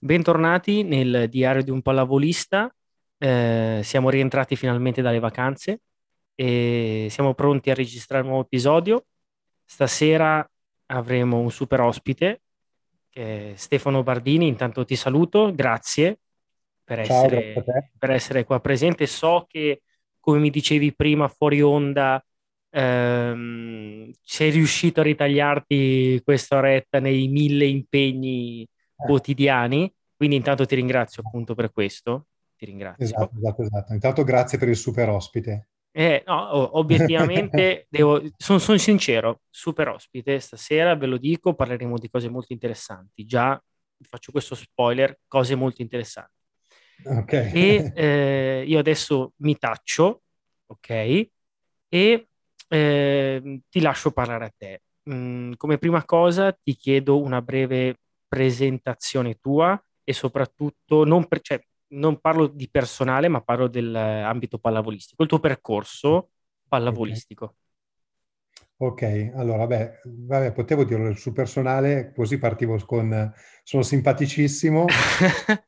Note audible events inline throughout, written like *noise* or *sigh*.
Bentornati nel diario di un pallavolista. Eh, siamo rientrati finalmente dalle vacanze e siamo pronti a registrare un nuovo episodio. Stasera avremo un super ospite, che è Stefano Bardini. Intanto ti saluto, grazie per Ciao, essere, grazie a te. per essere qua presente. So che, come mi dicevi prima, fuori onda, ehm, sei riuscito a ritagliarti questa oretta nei mille impegni quotidiani, quindi intanto ti ringrazio appunto per questo, ti ringrazio. Esatto, esatto, esatto. Intanto grazie per il super ospite. Eh, no, obiettivamente *laughs* devo, sono sincero, super ospite, stasera ve lo dico, parleremo di cose molto interessanti, già faccio questo spoiler, cose molto interessanti. Ok. E eh, io adesso mi taccio, ok? E eh, ti lascio parlare a te. Mm, come prima cosa ti chiedo una breve presentazione tua e soprattutto non, per- cioè, non parlo di personale, ma parlo dell'ambito pallavolistico, il tuo percorso pallavolistico. ok. allora, beh, vabbè, potevo dirlo sul personale, così partivo con sono simpaticissimo, *laughs*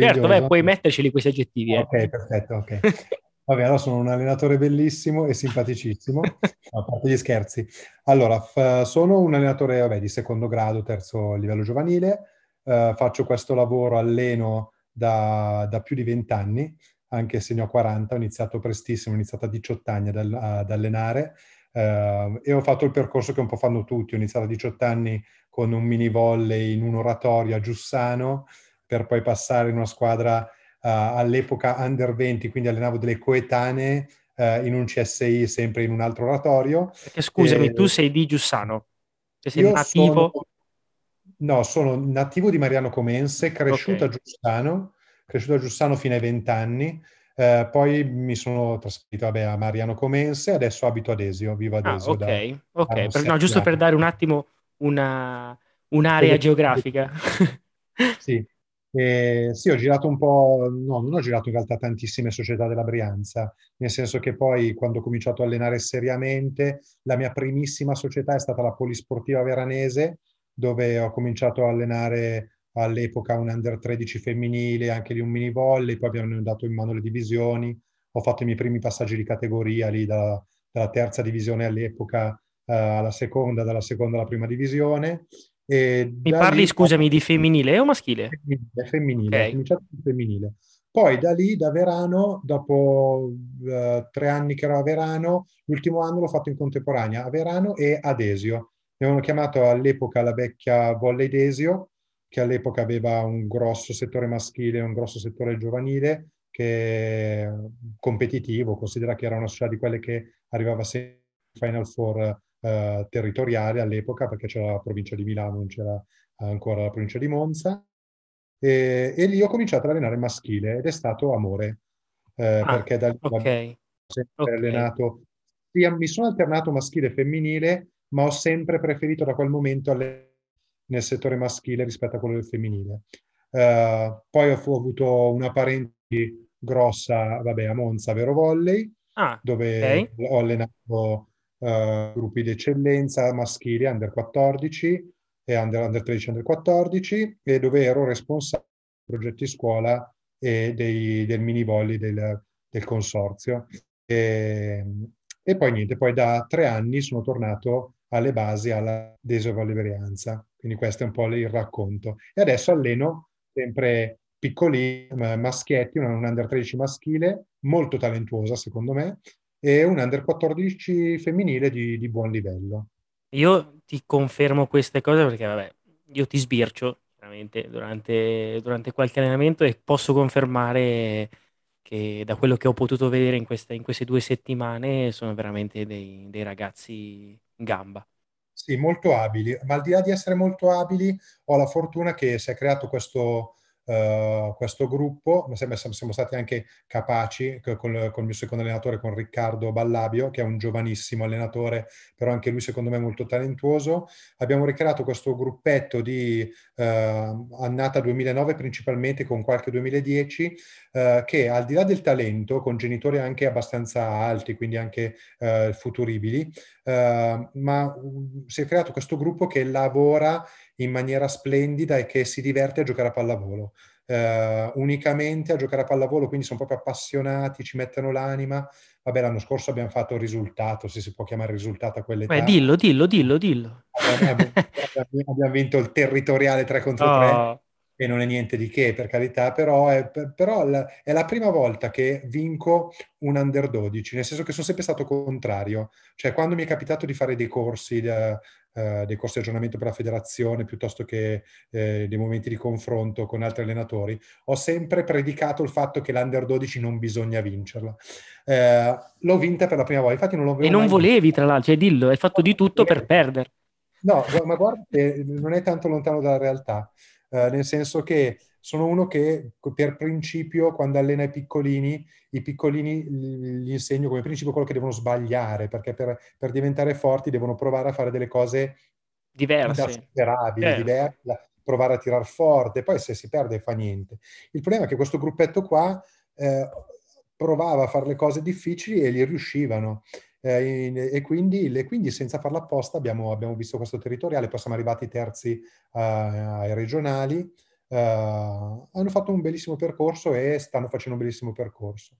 Certo, beh, puoi metterceli questi aggettivi, eh. Ok, perfetto, ok. *laughs* Vabbè, allora sono un allenatore bellissimo e simpaticissimo, *laughs* a parte gli scherzi. Allora, f- sono un allenatore, vabbè, di secondo grado, terzo livello giovanile, Eh, faccio questo lavoro, alleno da, da più di 20 anni, anche se ne ho 40, ho iniziato prestissimo, ho iniziato a 18 anni ad, ad allenare eh, e ho fatto il percorso che un po' fanno tutti, ho iniziato a 18 anni con un mini volley in un oratorio a Giussano, per poi passare in una squadra all'epoca under 20, quindi allenavo delle coetanee eh, in un CSI, sempre in un altro oratorio. Perché scusami, tu E sei di Giussano, cioè sei io sono, nativo? no, sono nativo di Mariano Comense, cresciuto a Giussano, cresciuto a Giussano fino ai 20 anni, eh, poi mi sono trasferito, vabbè, a Mariano Comense, adesso abito ad Esio, vivo ad Ah, Esio da, ok, da ok. Per- no, giusto per dare un attimo una, un'area Spiegazione. geografica. *laughs* Sì, Eh, sì, ho girato un po', no, non ho girato in realtà tantissime società della Brianza, nel senso che poi quando ho cominciato a allenare seriamente, la mia primissima società è stata la Polisportiva Veranese, dove ho cominciato a allenare all'epoca un under 13 femminile, anche lì un mini volley, poi abbiamo dato in mano le divisioni, ho fatto i miei primi passaggi di categoria lì da- dalla terza divisione all'epoca eh, alla seconda, dalla seconda alla prima divisione. E Mi parli, lì scusami, di femminile o maschile? Femminile, femminile, ho Ok. cominciato con femminile. Poi da lì, da Verano, dopo eh, tre anni che ero a Verano, l'ultimo anno l'ho fatto in contemporanea a Verano e ad Esio. Mi avevano chiamato all'epoca la vecchia Volley d'Esio, che all'epoca aveva un grosso settore maschile e un grosso settore giovanile, che competitivo, considera che era una società di quelle che arrivava sempre in Final Four eh, territoriale all'epoca, perché c'era la provincia di Milano, non c'era ancora la provincia di Monza. E, e lì ho cominciato ad allenare maschile ed è stato amore, eh, Ah, perché da lì ok, ho sempre ok. allenato, sia, mi sono alternato maschile e femminile, ma ho sempre preferito da quel momento allenare nel settore maschile rispetto a quello del femminile. Eh, poi ho, avuto una parenti grossa, vabbè, a Monza, Vero Volley, Ah, dove ok. ho allenato eh, gruppi di eccellenza maschili, under 14 e under, under 13 under 14, e dove ero responsabile dei progetti scuola e dei, del mini volley del, del consorzio. E, e poi niente, poi da tre anni sono tornato alle basi alla desovalerianza. Quindi questo è un po' il racconto. E adesso alleno sempre piccoli ma- maschietti, un under 13 maschile, molto talentuosa secondo me, e un under 14 femminile di, di buon livello. Io ti confermo queste cose perché, vabbè, io ti sbircio chiaramente durante, durante qualche allenamento e posso confermare che da quello che ho potuto vedere in queste, in queste due settimane sono veramente dei, dei ragazzi in gamba. Sì, molto abili, ma al di là di essere molto abili, ho la fortuna che si è creato questo, eh, questo gruppo, ma siamo, stati anche capaci co- col, col mio secondo allenatore, con Riccardo Ballabio, che è un giovanissimo allenatore, però anche lui secondo me molto talentuoso. Abbiamo ricreato questo gruppetto di eh, annata 2009 principalmente, con qualche 2010, eh, che al di là del talento, con genitori anche abbastanza alti, quindi anche futuribili, ma uh, si è creato questo gruppo che lavora in maniera splendida e che si diverte a giocare a pallavolo. Uh, unicamente a giocare a pallavolo, quindi sono proprio appassionati, ci mettono l'anima. Vabbè, l'anno scorso abbiamo fatto il risultato, se si può chiamare risultato a quell'età. Beh, dillo, dillo, dillo, dillo. *laughs* Abbiamo, abbiamo, vinto il territoriale 3 contro 3. Oh e non è niente di che, per carità, però, è, però è la prima volta che vinco un under 12, nel senso che sono sempre stato contrario. Cioè, quando mi è capitato di fare dei corsi, uh, dei corsi di aggiornamento per la federazione, piuttosto che eh, dei momenti di confronto con altri allenatori, ho sempre predicato il fatto che l'under 12 non bisogna vincerla. Eh, l'ho vinta per la prima volta, infatti non l'ho E non volevi, vinta. tra l'altro, cioè dillo, hai fatto di tutto per perdere. No, ma guarda, non è tanto lontano dalla realtà. Eh, nel senso che sono uno che per principio quando allena i piccolini, i piccolini gli insegno come principio quello che devono sbagliare, perché per, per diventare forti devono provare a fare delle cose diverse, superabili, certo. diverse, provare a tirar forte, poi se si perde fa niente. Il problema è che questo gruppetto qua eh, provava a fare le cose difficili e gli riuscivano. Eh, in, e, quindi, e, quindi, senza farla apposta abbiamo, abbiamo, visto questo territoriale, poi siamo arrivati terzi uh, ai regionali, uh, hanno fatto un bellissimo percorso e stanno facendo un bellissimo percorso.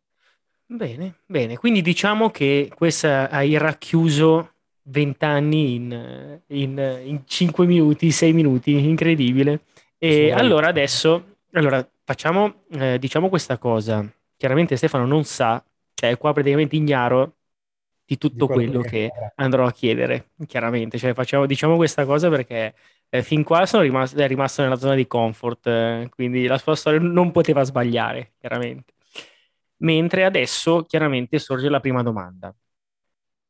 Bene, bene, quindi diciamo che questa hai racchiuso 20 anni in, in, in 5 minuti, 6 minuti, incredibile. E allora adesso, allora facciamo, eh, diciamo questa cosa. Chiaramente Stefano non sa, cioè è qua praticamente ignaro di tutto di quello, che, che andrò a chiedere, chiaramente. Cioè, facciamo, diciamo questa cosa perché eh, fin qua sono rimasto, è rimasto nella zona di comfort, eh, quindi la sua storia non poteva sbagliare, chiaramente. Mentre adesso, chiaramente, sorge la prima domanda.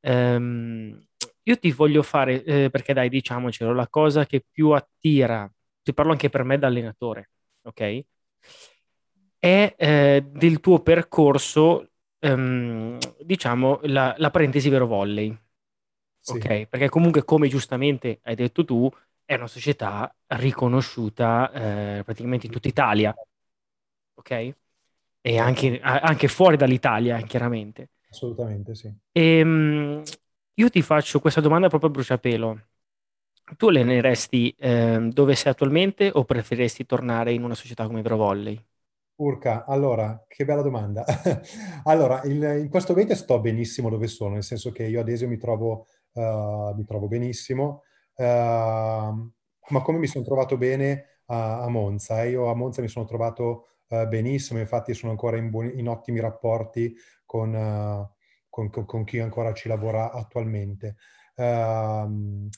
Um, io ti voglio fare, eh, perché dai, diciamocelo, la cosa che più attira, ti parlo anche per me da allenatore, ok? È eh, del tuo percorso um, diciamo, la, la, parentesi vero volley. Sì. Ok, perché comunque, come giustamente hai detto tu, è una società riconosciuta eh, praticamente in tutta Italia. Ok? E anche, anche fuori dall'Italia, chiaramente. Assolutamente, sì. E, um, io ti faccio questa domanda proprio a bruciapelo. Tu alleneresti eh, dove sei attualmente o preferiresti tornare in una società come Vero Volley? Urca, allora, che bella domanda. *laughs* allora, il, in questo momento sto benissimo dove sono, nel senso che io ad esempio mi trovo, uh, mi trovo benissimo, uh, ma come mi sono trovato bene a, a Monza. Eh? Io a Monza mi sono trovato uh, benissimo, infatti sono ancora in, buoni, in ottimi rapporti con, con, con, chi ancora ci lavora attualmente. Uh,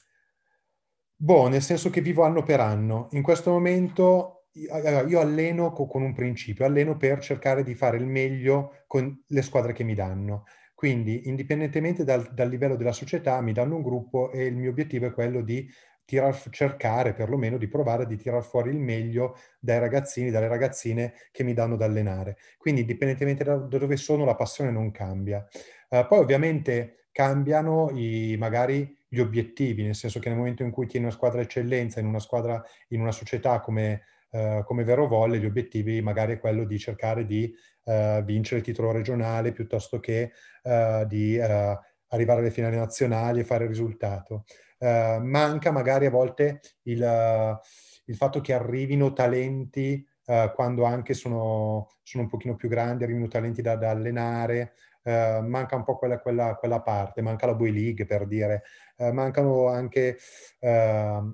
boh, nel senso che vivo anno per anno. In questo momento io alleno con un principio, alleno per cercare di fare il meglio con le squadre che mi danno. Quindi, indipendentemente dal, dal livello della società, mi danno un gruppo e il mio obiettivo è quello di tirar, cercare perlomeno di provare di tirar fuori il meglio dai ragazzini, dalle ragazzine che mi danno da allenare. Quindi, indipendentemente da, da dove sono, la passione non cambia. Uh, poi, ovviamente, cambiano i, magari gli obiettivi, nel senso che nel momento in cui tieni una squadra eccellenza in una squadra, in una società come eh, come vero volle, gli obiettivi magari è quello di cercare di eh, vincere il titolo regionale piuttosto che eh, di eh, arrivare alle finali nazionali e fare il risultato. Eh, manca magari a volte il, il fatto che arrivino talenti quando anche sono, sono, un pochino più grandi, arrivino talenti da, da allenare, Uh, manca un po' quella, quella, quella, parte, manca la Boy League per dire, uh, mancano anche uh,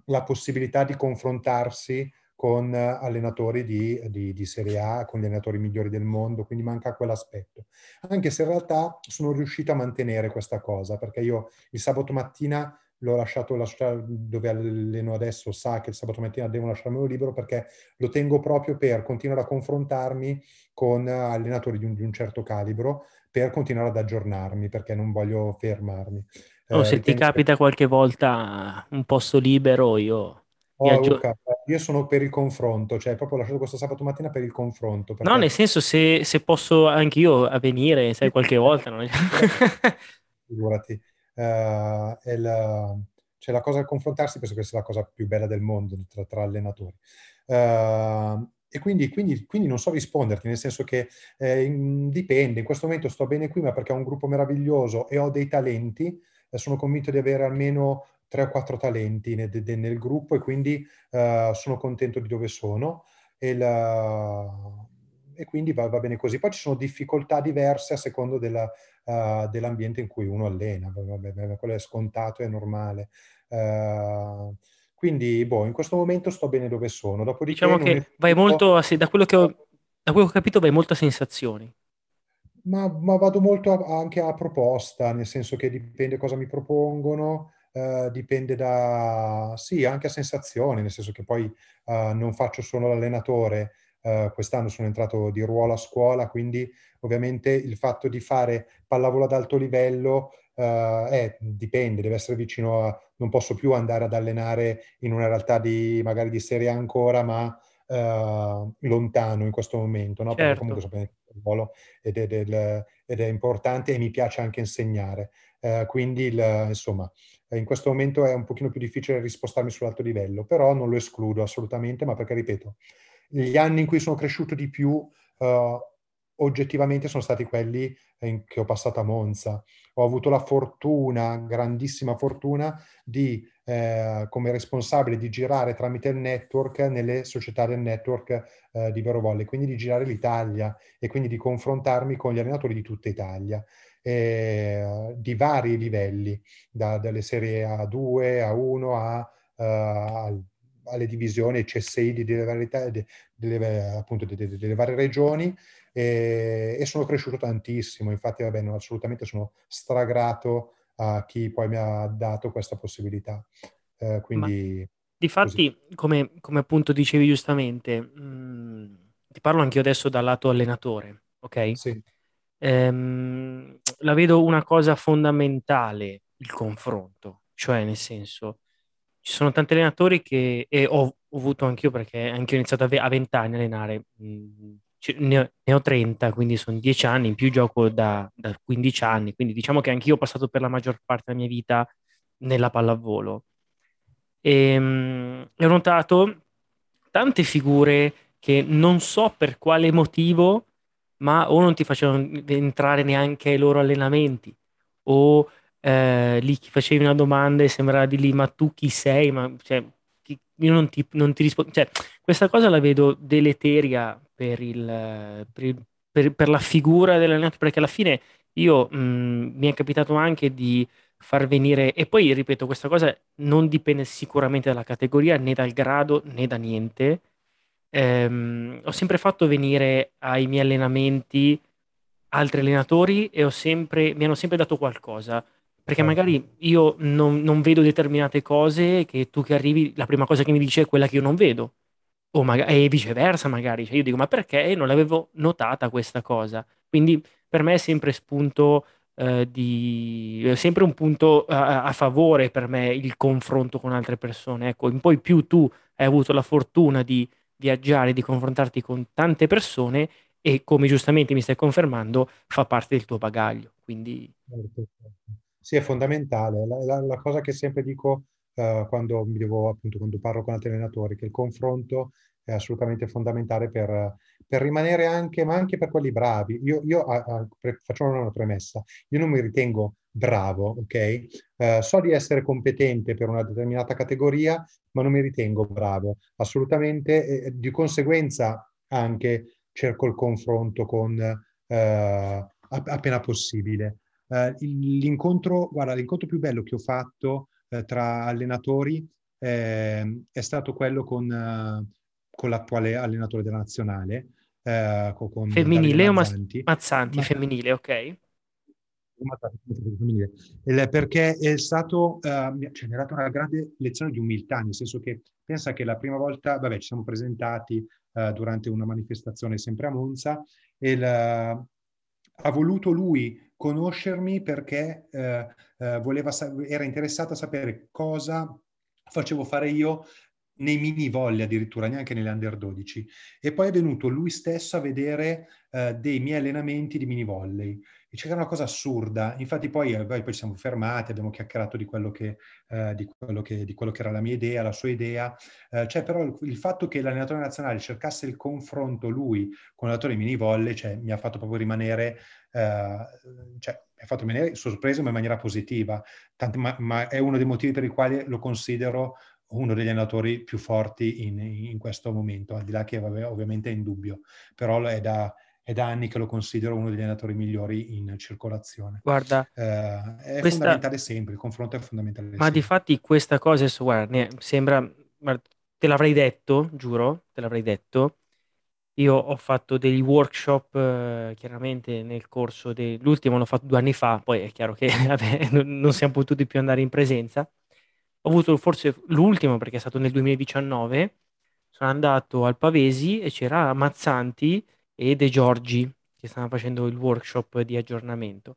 la possibilità di confrontarsi con allenatori di, di, di, Serie A, con gli allenatori migliori del mondo, quindi manca quell'aspetto. Anche se in realtà sono riuscito a mantenere questa cosa, perché io il sabato mattina l'ho lasciato, la società dove alleno adesso sa che il sabato mattina devo lasciarmelo libero perché lo tengo proprio per continuare a confrontarmi con allenatori di un, di un certo calibro, per continuare ad aggiornarmi, perché non voglio fermarmi. O oh, eh, se ti capita che... qualche volta un posto libero, io Oh, Luca, io sono per il confronto, cioè proprio ho lasciato questo sabato mattina per il confronto. Perché... No, nel senso se, se posso anche io venire, sai, qualche volta. Non... *laughs* Figurati. Uh, è la, cioè la cosa del confrontarsi penso che sia la cosa più bella del mondo tra, tra allenatori. Uh, e quindi, quindi, quindi, non so risponderti, nel senso che eh, in, dipende, in questo momento sto bene qui, ma perché ho un gruppo meraviglioso e ho dei talenti, eh, sono convinto di avere almeno tre o quattro talenti nel, nel gruppo e quindi uh, sono contento di dove sono e, la, e quindi va, va, bene così. Poi ci sono difficoltà diverse a secondo della, uh, dell'ambiente in cui uno allena, vabbè, quello è scontato, è normale. Uh, quindi, boh, in questo momento sto bene dove sono. Dopodiché diciamo che vai molto, a, da, quello che ho, da quello che ho capito, vai molto a sensazioni. Ma, ma vado molto a, anche a proposta, nel senso che dipende cosa mi propongono, eh, dipende da, sì, anche a sensazioni, nel senso che poi eh, non faccio solo l'allenatore, eh, quest'anno sono entrato di ruolo a scuola, quindi ovviamente il fatto di fare pallavolo ad alto livello eh, dipende, deve essere vicino a, non posso più andare ad allenare in una realtà di magari di serie ancora, ma Uh, lontano in questo momento, no? certo. perché comunque so il ruolo ed è, del, ed è, importante e mi piace anche insegnare. Uh, quindi, il, insomma, in questo momento è un pochino più difficile rispostarmi sull'alto livello, però non lo escludo assolutamente, ma perché, ripeto, gli anni in cui sono cresciuto di più, uh, oggettivamente sono stati quelli in, che ho passato a Monza. Ho avuto la fortuna, grandissima fortuna, di, eh, come responsabile di girare tramite il network nelle società del network eh, di Vero Volley, quindi di girare l'Italia e quindi di confrontarmi con gli allenatori di tutta Italia. Eh, di vari livelli, da, dalle serie A2, A1, A, uh, alle divisioni CSI delle varie, delle, appunto, delle, delle varie regioni e, e, sono cresciuto tantissimo. Infatti, vabbè, no, assolutamente sono stragrato a chi poi mi ha dato questa possibilità. Eh, quindi, difatti, come, come, appunto dicevi giustamente, mh, mm, ti parlo anche io adesso dal lato allenatore, ok? Sì. Ehm, la vedo una cosa fondamentale il confronto, cioè nel senso ci sono tanti allenatori che e ho, ho avuto anch'io perché anche ho iniziato a 20 anni a allenare, mm, ne ho, ne ho 30, quindi sono 10 anni, in più gioco da, da 15 anni, quindi diciamo che anch'io ho passato per la maggior parte della mia vita nella pallavolo. Ehm, e ho notato tante figure che non so per quale motivo, ma o non ti facevano entrare neanche ai loro allenamenti, o eh, lì chi facevi una domanda e sembrava di lì, ma tu chi sei? Ma, cioè, io non ti, non ti rispondo. Cioè, questa cosa la vedo deleteria per, il, per, il, per, per la figura dell'allenatore, perché alla fine io mh, mm, mi è capitato anche di far venire, e poi ripeto, questa cosa non dipende sicuramente dalla categoria, né dal grado, né da niente. Ehm, ho sempre fatto venire ai miei allenamenti altri allenatori e ho sempre, mi hanno sempre dato qualcosa. Perché certo. magari io non, non, vedo determinate cose che tu che arrivi, la prima cosa che mi dici è quella che io non vedo. O magari, e viceversa magari. Cioè io dico, ma perché non l'avevo notata questa cosa? Quindi per me è sempre spunto eh, di... è sempre un punto a, a, favore per me il confronto con altre persone. Ecco, in poi più tu hai avuto la fortuna di viaggiare, di confrontarti con tante persone e come giustamente mi stai confermando, fa parte del tuo bagaglio. Quindi... Sì, è fondamentale. La, la, la cosa che sempre dico uh, quando, devo, appunto, quando parlo con altri allenatori, che il confronto è assolutamente fondamentale per, per rimanere anche, ma anche per quelli bravi. Io, io a, a, pre, faccio una premessa, io non mi ritengo bravo, ok? Uh, so di essere competente per una determinata categoria, ma non mi ritengo bravo, assolutamente. E, di conseguenza anche cerco il confronto con uh, appena possibile. Uh, l'incontro, guarda, l'incontro più bello che ho fatto uh, tra allenatori eh, è stato quello con, uh, con, l'attuale allenatore della nazionale. Con femminile o Mazzanti, Mazzanti Ma... femminile, ok. Perché è stato, ha dato una grande lezione di umiltà, nel senso che pensa che la prima volta, vabbè, ci siamo presentati durante una manifestazione sempre a Monza e la, ha voluto lui conoscermi perché eh, eh, voleva, era interessato a sapere cosa facevo fare io nei mini volley addirittura, neanche nelle under 12. E poi è venuto lui stesso a vedere eh, dei miei allenamenti di mini volley. Che era una cosa assurda. Infatti poi, eh, poi, ci siamo fermati, abbiamo chiacchierato di quello che, eh, di quello che, di quello che era la mia idea, la sua idea. Eh, c'è però il, il, fatto che l'allenatore nazionale cercasse il confronto lui con l'allenatore di mini cioè, mi ha fatto proprio rimanere, eh, cioè, mi ha fatto rimanere sorpreso ma in maniera positiva. Tanti, ma, ma, è uno dei motivi per i quali lo considero uno degli allenatori più forti in, in questo momento, al di là che vabbè, ovviamente è in dubbio, però è da è da anni che lo considero uno degli allenatori migliori in circolazione. Guarda, eh, è questa... fondamentale sempre, il confronto è fondamentale. Ma di fatti questa cosa, adesso, guarda, sembra, guarda, te l'avrei detto, giuro, te l'avrei detto. Io ho fatto degli workshop, eh, chiaramente nel corso dell'ultimo l'ho fatto due anni fa, poi è chiaro che *laughs* vabbè, non siamo potuti più andare in presenza. Ho avuto forse l'ultimo perché è stato nel 2019. Sono andato al Pavesi e c'era Mazzanti e De Giorgi che stanno facendo il workshop di aggiornamento.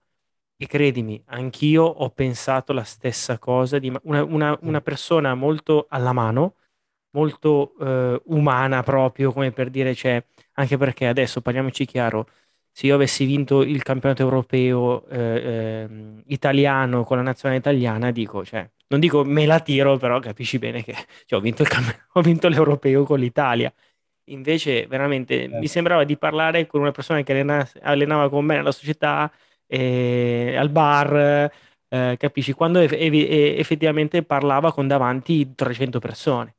E credimi, anch'io ho pensato la stessa cosa di una, una, una persona molto alla mano, molto eh, umana proprio, come per dire, cioè, anche perché adesso parliamoci chiaro, se io avessi vinto il campionato europeo eh, eh, italiano con la nazionale italiana, dico, cioè, non dico me la tiro, però capisci bene che cioè, ho, vinto camp- *laughs* ho vinto l'europeo con l'Italia. Invece, veramente, mi sembrava di parlare con una persona che allena- allenava con me nella società, eh, al bar, eh, capisci? Quando eff- effettivamente parlava con davanti 300 persone.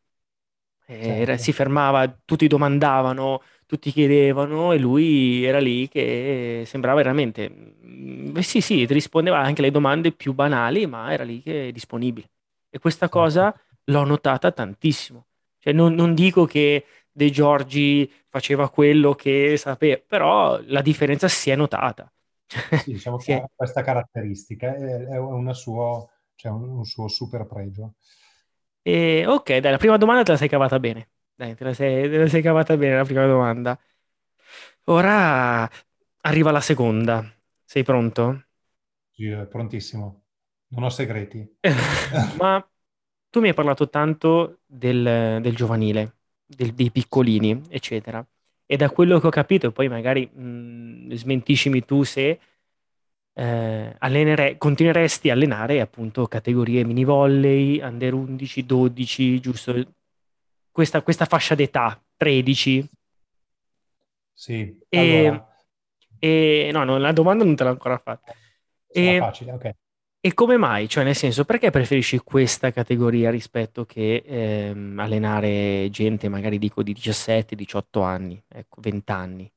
Era, certo. si fermava, tutti domandavano, tutti chiedevano e lui era lì che sembrava veramente, mm, sì sì, rispondeva anche alle domande più banali, ma era lì che è disponibile. E questa certo. cosa l'ho notata tantissimo. Cioè, non, non dico che De Giorgi faceva quello che sapeva, però la differenza si è notata. Sì, diciamo *laughs* che è... questa caratteristica è, è una suo, cioè un, un, suo super pregio. E, ok, dai, la prima domanda te la sei cavata bene. Dai, te la sei, te la sei cavata bene la prima domanda. Ora arriva la seconda. Sei pronto? Sì, prontissimo. Non ho segreti. *laughs* Ma tu mi hai parlato tanto del, del giovanile del, dei piccolini, eccetera. E da quello che ho capito, poi magari mh, smentiscimi tu se eh, allenere, continueresti a allenare appunto categorie mini volley, under 11, 12, giusto? Questa, questa fascia d'età, 13. Sì, e, allora... e no, no, la domanda non te l'ho ancora fatta. Sarà e, facile, ok. E come mai? Cioè, nel senso, perché preferisci questa categoria rispetto che ehm, allenare gente magari dico di 17, 18 anni, ecco, 20 anni?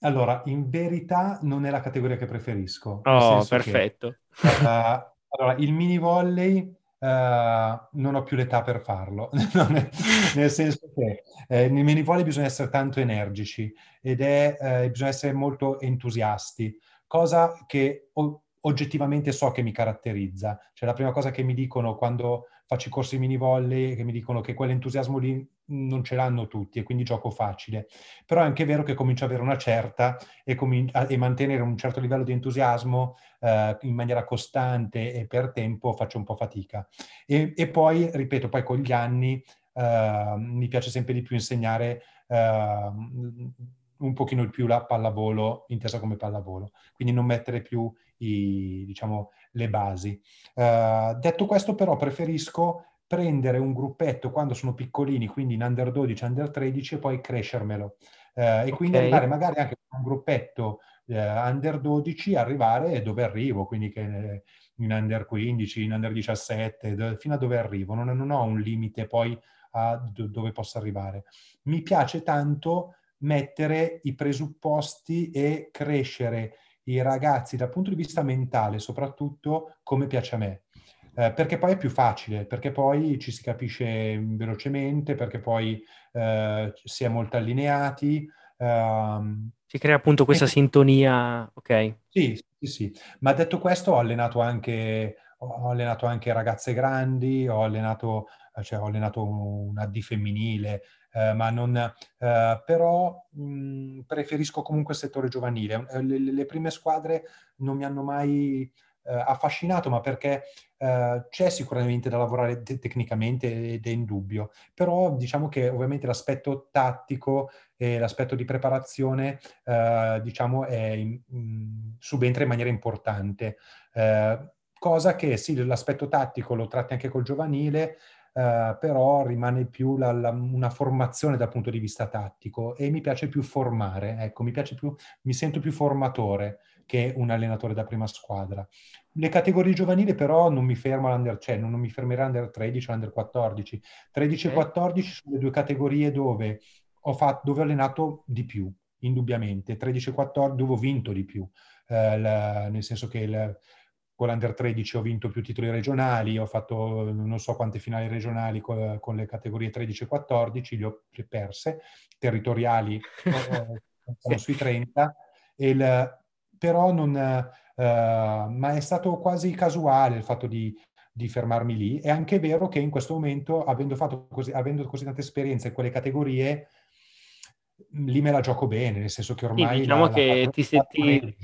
Allora, in verità non è la categoria che preferisco. Oh, perfetto. Che, uh, allora, il mini volley uh, non ho più l'età per farlo, *laughs* è, nel senso che eh, nel mini volley bisogna essere tanto energici ed è, eh, bisogna essere molto entusiasti, cosa che... Ho, oggettivamente so che mi caratterizza. Cioè la prima cosa che mi dicono quando faccio i corsi mini volley, che mi dicono che quell'entusiasmo lì non ce l'hanno tutti e quindi gioco facile. Però è anche vero che comincio ad avere una certa e, comin- e mantenere un certo livello di entusiasmo eh, in maniera costante e per tempo faccio un po' fatica. E, e poi, ripeto, poi con gli anni eh, mi piace sempre di più insegnare eh, un pochino più la pallavolo, intesa come pallavolo, quindi non mettere più i, diciamo, le basi. Uh, detto questo, però, preferisco prendere un gruppetto quando sono piccolini, quindi in under 12, under 13, e poi crescermelo. Uh, e okay. quindi arrivare magari anche con un gruppetto uh, under 12, arrivare dove arrivo, quindi che in under 15, in under 17, do, fino a dove arrivo. Non, non, ho un limite poi a do, dove posso arrivare. Mi piace tanto mettere i presupposti e crescere i ragazzi dal punto di vista mentale, soprattutto come piace a me. Eh, perché poi è più facile, perché poi ci si capisce velocemente, perché poi eh, si è molto allineati. Ehm, si crea appunto questa e... sintonia, ok? Sì, sì, sì. Ma detto questo ho allenato anche, ho allenato anche ragazze grandi, ho allenato, cioè, ho allenato una D femminile, eh, ma non, eh, però mh, preferisco comunque il settore giovanile. Eh, le, le, prime squadre non mi hanno mai eh, affascinato, ma perché eh, c'è sicuramente da lavorare te- tecnicamente ed è indubbio, però diciamo che ovviamente l'aspetto tattico e l'aspetto di preparazione, eh, diciamo, è in, in, subentra in maniera importante. Eh, cosa che sì, l'aspetto tattico lo tratti anche col giovanile, Uh, però rimane più la, la, una formazione dal punto di vista tattico e mi piace più formare, ecco, mi piace più, mi sento più formatore che un allenatore da prima squadra. Le categorie giovanili però non mi fermo all'under, cioè non, mi fermerà all'under 13 o all'under 14. 13 e okay. 14 sono le due categorie dove ho, fatto, dove ho allenato di più, indubbiamente. 13 e 14 dove ho vinto di più, eh, la, nel senso che il, con l'Under 13 ho vinto più titoli regionali, ho fatto non so quante finali regionali con, con le categorie 13 e 14, le ho perse, territoriali *laughs* eh, sono sui 30, il, però non, Uh, ma è stato quasi casuale il fatto di, di, fermarmi lì. È anche vero che in questo momento, avendo fatto così, avendo così tante esperienze in quelle categorie, lì me la gioco bene, nel senso che ormai... Sì, diciamo la, che la, ti, senti,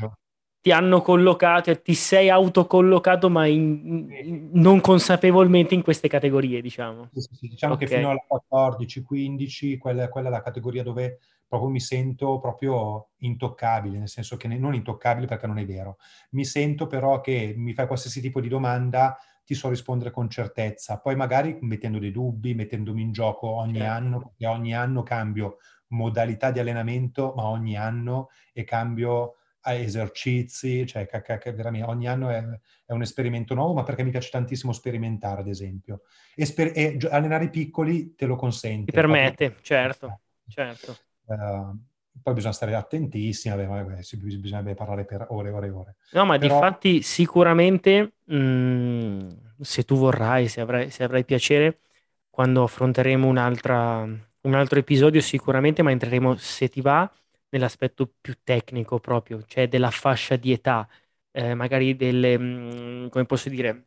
ti hanno collocato e ti sei autocollocato, ma in, in, non consapevolmente in queste categorie, diciamo. Sì, sì, diciamo okay. che fino alla 14-15, quella, quella, è la categoria dove proprio mi sento proprio intoccabile, nel senso che non intoccabile perché non è vero. Mi sento però che mi fai qualsiasi tipo di domanda, ti so rispondere con certezza. Poi magari mettendo dei dubbi, mettendomi in gioco ogni certo. anno, perché ogni anno cambio modalità di allenamento, ma ogni anno e cambio esercizi, cioè veramente ogni anno è, è, un esperimento nuovo, ma perché mi piace tantissimo sperimentare, ad esempio. Esper- e allenare i piccoli te lo consente. Ti permette, proprio. certo, certo. Uh, poi bisogna stare attentissimi, vabbè, bisognerebbe parlare per ore e ore e ore. No, ma Però... di sicuramente, mh, mm, se tu vorrai, se avrai, se avrai piacere, quando affronteremo un altro episodio sicuramente, ma entreremo, se ti va, nell'aspetto più tecnico proprio, cioè della fascia di età, eh, magari delle, mh, mm, come posso dire,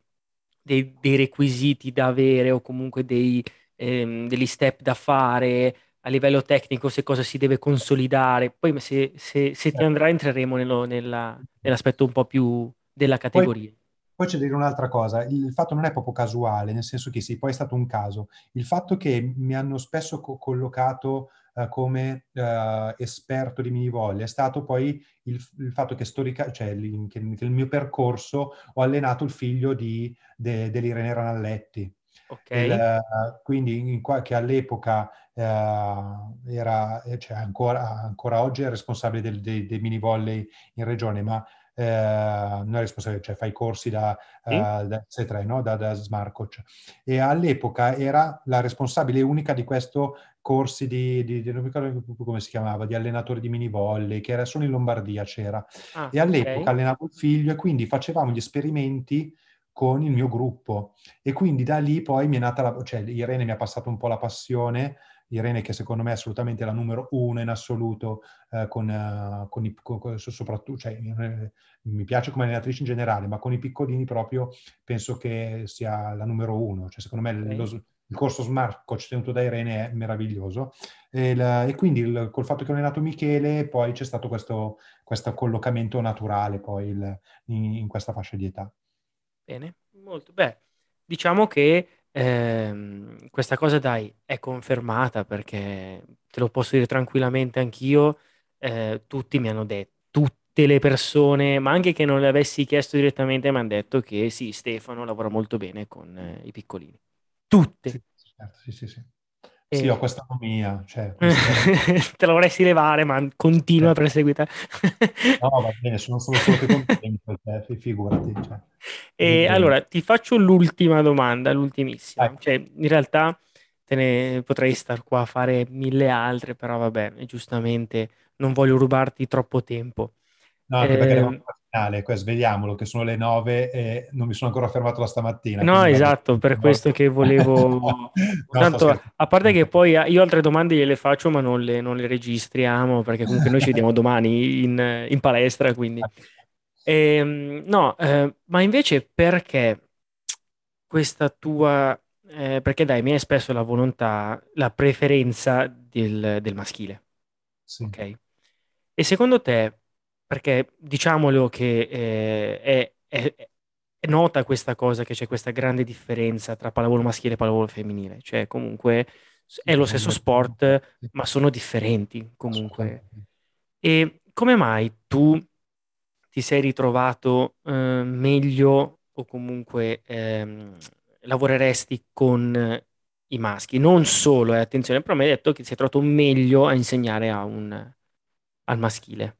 dei, dei, requisiti da avere o comunque dei, ehm, degli step da fare a livello tecnico, se cosa si deve consolidare. Poi se, se, se ti andrà entreremo nello, nella, nell'aspetto un po' più della categoria. Poi, poi c'è da dire un'altra cosa, il fatto non è proprio casuale, nel senso che sì, poi è stato un caso. Il fatto che mi hanno spesso co- collocato uh, come uh, esperto di minivolle è stato poi il, il fatto che, storica, cioè, il, che, nel mio percorso ho allenato il figlio di, de, dell'Irene Ranalletti. Okay. Il, quindi in, che all'epoca uh, era, cioè ancora, ancora, oggi è responsabile del, dei, dei mini volley in regione, ma eh, non è responsabile, cioè fa i corsi da, sì. uh, da C3, no? da, da Smarcoach. E all'epoca era la responsabile unica di questo corsi di, di, di non mi ricordo come si chiamava, di allenatore di mini volley, che era solo in Lombardia c'era. Ah, e all'epoca okay. allenavo il figlio e quindi facevamo gli esperimenti con il mio gruppo. E quindi da lì poi mi è nata la... cioè Irene mi ha passato un po' la passione, Irene che secondo me è assolutamente la numero uno in assoluto, eh, con, uh, con, i, con, soprattutto, cioè, eh, mi piace come allenatrice in generale, ma con i piccolini proprio penso che sia la numero uno. Cioè, secondo me okay. lo, il corso Smart Coach tenuto da Irene è meraviglioso. E, la, e quindi il, col fatto che ho allenato Michele, poi c'è stato questo, questo collocamento naturale poi il, in, in questa fascia di età. Bene, molto bene. Diciamo che ehm, questa cosa, dai, è confermata perché te lo posso dire tranquillamente anch'io. Eh, tutti mi hanno detto, tutte le persone, ma anche che non le avessi chiesto direttamente, mi hanno detto che sì, Stefano lavora molto bene con eh, i piccolini. Tutte. Sì, certo, sì, sì, sì. E... Sì, ho questa mia, cioè, *laughs* te la vorresti levare, ma continua a perseguitare. no, va bene, sono, solo che *laughs* contento, cioè, figurati. Cioè. E allora, ti faccio l'ultima domanda, l'ultimissima. Ecco. Cioè, in realtà te ne potrei star qua a fare mille altre, però vabbè, giustamente non voglio rubarti troppo tempo. No, eh, perché eravamo finale, svegliamolo che sono le nove e non mi sono ancora fermato la stamattina. No, esatto, va... per questo che volevo... *laughs* no, Tanto, a parte che poi io altre domande gliele faccio ma non le, non le registriamo perché comunque noi ci vediamo domani in, in palestra, quindi... E, ehm, no, eh, ma invece perché questa tua... Eh, perché dai, mi hai espresso la volontà, la preferenza del, del maschile. Sì. Ok? E secondo te perché diciamolo che eh, è, è, nota questa cosa che c'è questa grande differenza tra pallavolo maschile e pallavolo femminile, cioè comunque è lo stesso sport, ma sono differenti comunque. E come mai tu ti sei ritrovato eh, meglio o comunque ehm, lavoreresti con i maschi? Non solo, eh, attenzione, però mi hai detto che ti sei trovato meglio a insegnare a un, al maschile.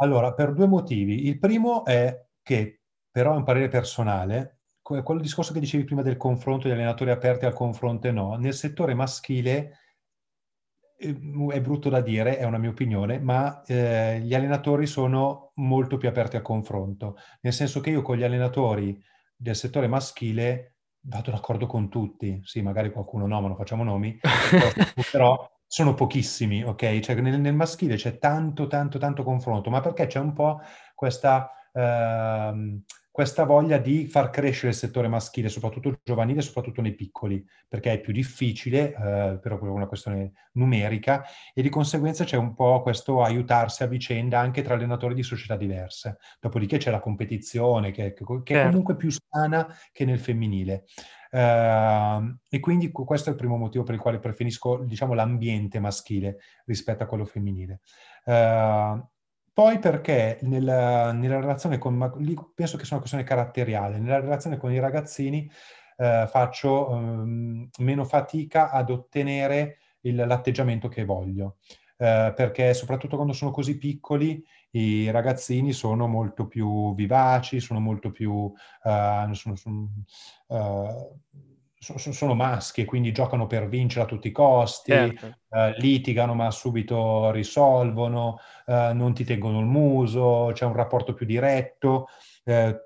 Allora, per due motivi. Il primo è che, però è un parere personale, quello discorso che dicevi prima del confronto, gli allenatori aperti al confronto e no, nel settore maschile ehm, è brutto da dire, è una mia opinione, ma eh, gli allenatori sono molto più aperti al confronto, nel senso che io con gli allenatori del settore maschile vado d'accordo con tutti, sì, magari qualcuno no, ma non facciamo nomi, *laughs* però sono pochissimi, ok? Cioè nel, nel, maschile c'è tanto, tanto, tanto confronto, ma perché c'è un po' questa, uh, questa voglia di far crescere il settore maschile, soprattutto giovanile, soprattutto nei piccoli, perché è più difficile, uh, per una questione numerica, e di conseguenza c'è un po' questo aiutarsi a vicenda anche tra allenatori di società diverse. Dopodiché c'è la competizione, che, che, che è certo. comunque più sana che nel femminile. Uh, e quindi questo è il primo motivo per il quale preferisco, diciamo, l'ambiente maschile rispetto a quello femminile. Uh, poi perché nella, nella relazione con, lì penso che sia una questione caratteriale, nella relazione con i ragazzini uh, faccio um, meno fatica ad ottenere il, l'atteggiamento che voglio. Uh, perché soprattutto quando sono così piccoli i ragazzini sono molto più vivaci, sono molto più... Uh, sono, sono, uh, sono, maschi e quindi giocano per vincere a tutti i costi, certo. uh, litigano ma subito risolvono, non ti tengono il muso, c'è un rapporto più diretto,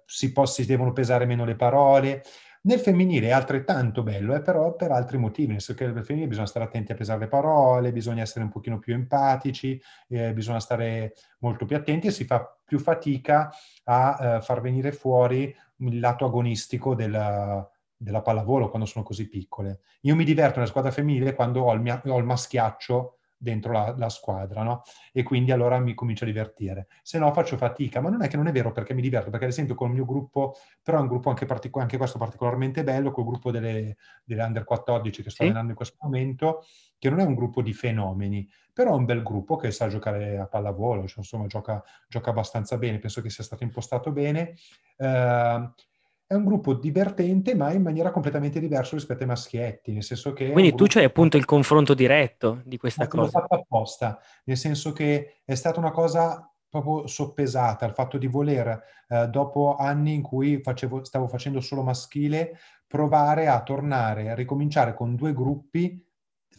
si, può, si devono pesare meno le parole. Nel femminile è altrettanto bello, eh, però per altri motivi, nel senso che nel femminile bisogna stare attenti a pesare le parole, bisogna essere un pochino più empatici, eh, bisogna stare molto più attenti e si fa più fatica a eh, far venire fuori il lato agonistico della, della pallavolo quando sono così piccole. Io mi diverto nella squadra femminile quando ho il, mia, ho il maschiaccio dentro la, la, squadra, no? E quindi allora mi comincio a divertire. Se no faccio fatica, ma non è che non è vero perché mi diverto, perché ad esempio con il mio gruppo, però è un gruppo anche, partic- anche questo particolarmente bello, col gruppo delle, delle Under 14 che sto sì. allenando in questo momento, che non è un gruppo di fenomeni, però è un bel gruppo che sa giocare a pallavolo, cioè, insomma gioca, gioca abbastanza bene, penso che sia stato impostato bene. Uh, è un gruppo divertente, ma in maniera completamente diversa rispetto ai maschietti, nel senso che... Quindi tu c'hai appunto il confronto diretto di questa cosa. L'ho fatto apposta, nel senso che è stata una cosa proprio soppesata, il fatto di voler, eh, dopo anni in cui facevo, stavo facendo solo maschile, provare a tornare, a ricominciare con due gruppi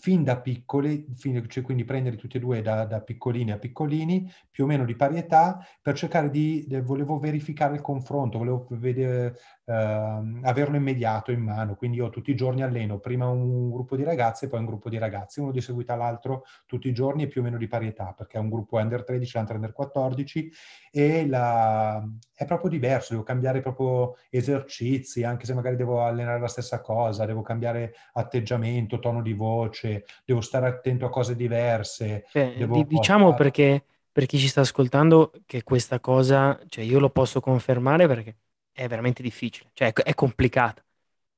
fin da piccoli, fin, cioè quindi prendere tutti e due da, da, piccolini a piccolini, più o meno di pari età, per cercare di, de, volevo verificare il confronto, volevo vedere, eh, averlo immediato in mano, quindi io tutti i giorni alleno prima un gruppo di ragazze e poi un gruppo di ragazzi, uno di seguito all'altro tutti i giorni e più o meno di pari età, perché è un gruppo under 13, l'altro under 14 e la, è proprio diverso, devo cambiare proprio esercizi, anche se magari devo allenare la stessa cosa, devo cambiare atteggiamento, tono di voce, devo stare attento a cose diverse. Cioè, devo, diciamo perché per chi ci sta ascoltando che questa cosa, cioè io lo posso confermare perché è veramente difficile, cioè è complicata.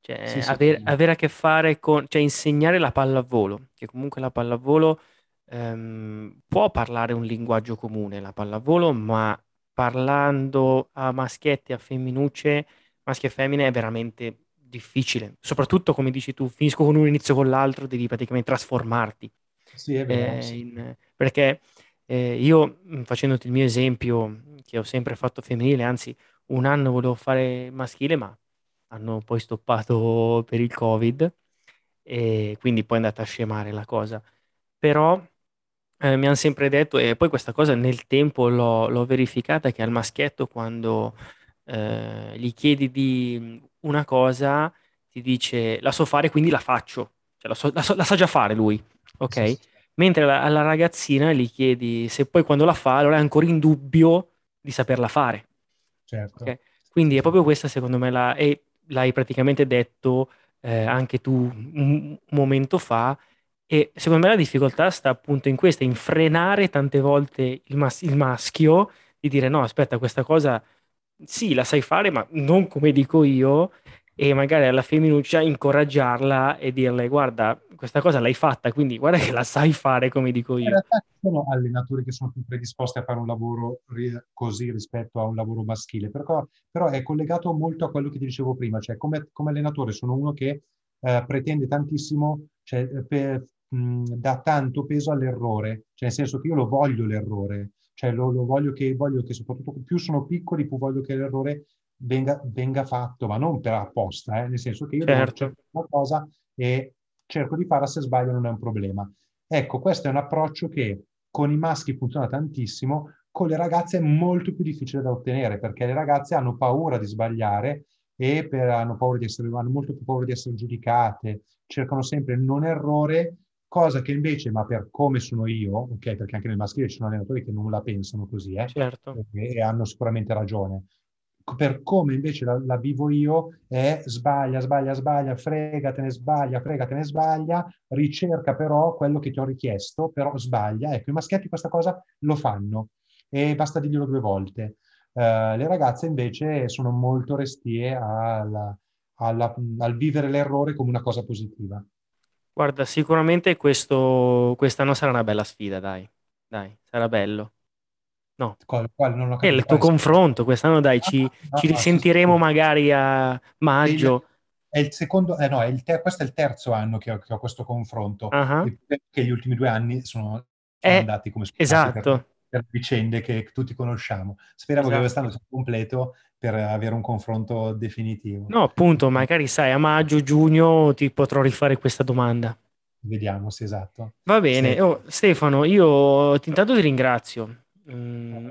Cioè, sì, sì, avere, sì. avere, a che fare con, cioè insegnare la pallavolo, che comunque la pallavolo ehm, può parlare un linguaggio comune, la pallavolo, ma parlando a maschietti, a femminucce, maschi e femmine è veramente difficile. Soprattutto, come dici tu, finisco con uno, inizio con l'altro, devi praticamente trasformarti. Sì, è vero. Eh, in, perché eh, io, facendoti il mio esempio, che ho sempre fatto femminile, anzi un anno volevo fare maschile, ma hanno poi stoppato per il Covid e quindi poi è andata a scemare la cosa. Però eh, mi hanno sempre detto, e poi questa cosa nel tempo l'ho, l'ho verificata, che al maschietto quando eh, gli chiedi di una cosa, ti dice la so fare, quindi la faccio. Cioè, la, so, la, so, la sa già fare lui, ok? Sì, sì. Mentre alla, alla ragazzina gli chiedi se poi quando la fa, allora è ancora in dubbio di saperla fare. Certo. Okay? Quindi è proprio questa, secondo me, la, e l'hai praticamente detto eh, anche tu un, momento fa. E secondo me la difficoltà sta appunto in questo, in frenare tante volte il, mas- il maschio di dire no, aspetta, questa cosa sì, la sai fare, ma non come dico io, e magari alla femminuccia incoraggiarla e dirle guarda, questa cosa l'hai fatta, quindi guarda che la sai fare come dico In io. realtà ci sono allenatori che sono più predisposti a fare un lavoro così rispetto a un lavoro maschile, però, però è collegato molto a quello che ti dicevo prima, cioè come, come allenatore sono uno che eh, pretende tantissimo, cioè eh, per- mh, dà tanto peso all'errore, cioè nel senso che io lo voglio l'errore, cioè lo, lo voglio che, voglio che soprattutto più sono piccoli, più voglio che l'errore venga, venga fatto, ma non per apposta, eh, nel senso che io devo Certo, cercare una cosa e cerco di farla, se sbaglio non è un problema. Ecco, questo è un approccio che con i maschi funziona tantissimo, con le ragazze è molto più difficile da ottenere perché le ragazze hanno paura di sbagliare e per- hanno, paura di essere, hanno molto più paura di essere giudicate, cercano sempre il non errore, cosa che invece, ma per come sono io, ok, perché anche nel maschile ci sono allenatori che non la pensano così, eh, certo. e, e hanno sicuramente ragione. Per come invece la, la vivo io è sbaglia, sbaglia, sbaglia, fregatene, sbaglia, fregatene, sbaglia, ricerca però quello che ti ho richiesto, però sbaglia. Ecco, i maschietti questa cosa lo fanno e basta dirglielo due volte. Eh, le ragazze invece sono molto restie alla- alla- al vivere l'errore come una cosa positiva. Guarda, sicuramente questo, quest'anno sarà una bella sfida, dai, dai, sarà bello. No, Qual- qual- non ho è capito. il tuo quale sia. confronto, quest'anno dai, Ah, ci, no, ci no, sì, sì, risentiremo magari a il, maggio. è il secondo, eh no, è il ter- questo è il terzo anno che ho, che ho questo confronto, Ah, e che gli ultimi due anni sono, sono Eh, andati come sono andati per, esatto, per vicende che tutti conosciamo. Speriamo che quest'anno esatto. sia completo per avere un confronto definitivo. No, appunto, magari sai, a maggio, giugno ti potrò rifare questa domanda. Vediamo, sì, esatto. Va bene. Se- Oh, Stefano, io intanto ti ringrazio. Mm,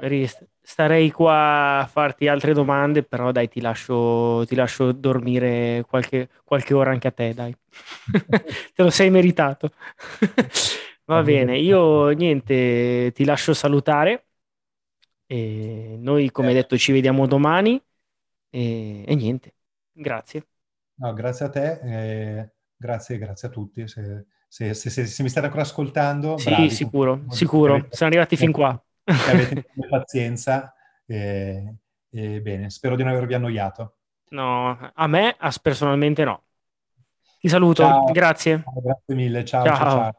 starei qua a farti altre domande, però dai, ti lascio, ti lascio dormire qualche, qualche ora anche a te, dai. *laughs* *laughs* Te lo sei meritato. *laughs* Va bene, io niente, ti lascio salutare. E noi, come detto, ci vediamo domani. E, e niente, grazie. No, grazie a te, eh, grazie, grazie a tutti. Se, se- se- se- mi state ancora ascoltando, Sì, bravi, sicuro, che sicuro. avete, Siamo arrivati fin qua. avete *laughs* pazienza. E, bene, spero di non avervi annoiato. No, a me personalmente no. Ti saluto, Ciao, grazie. Ciao, grazie mille, ciao, Ciao. ciao.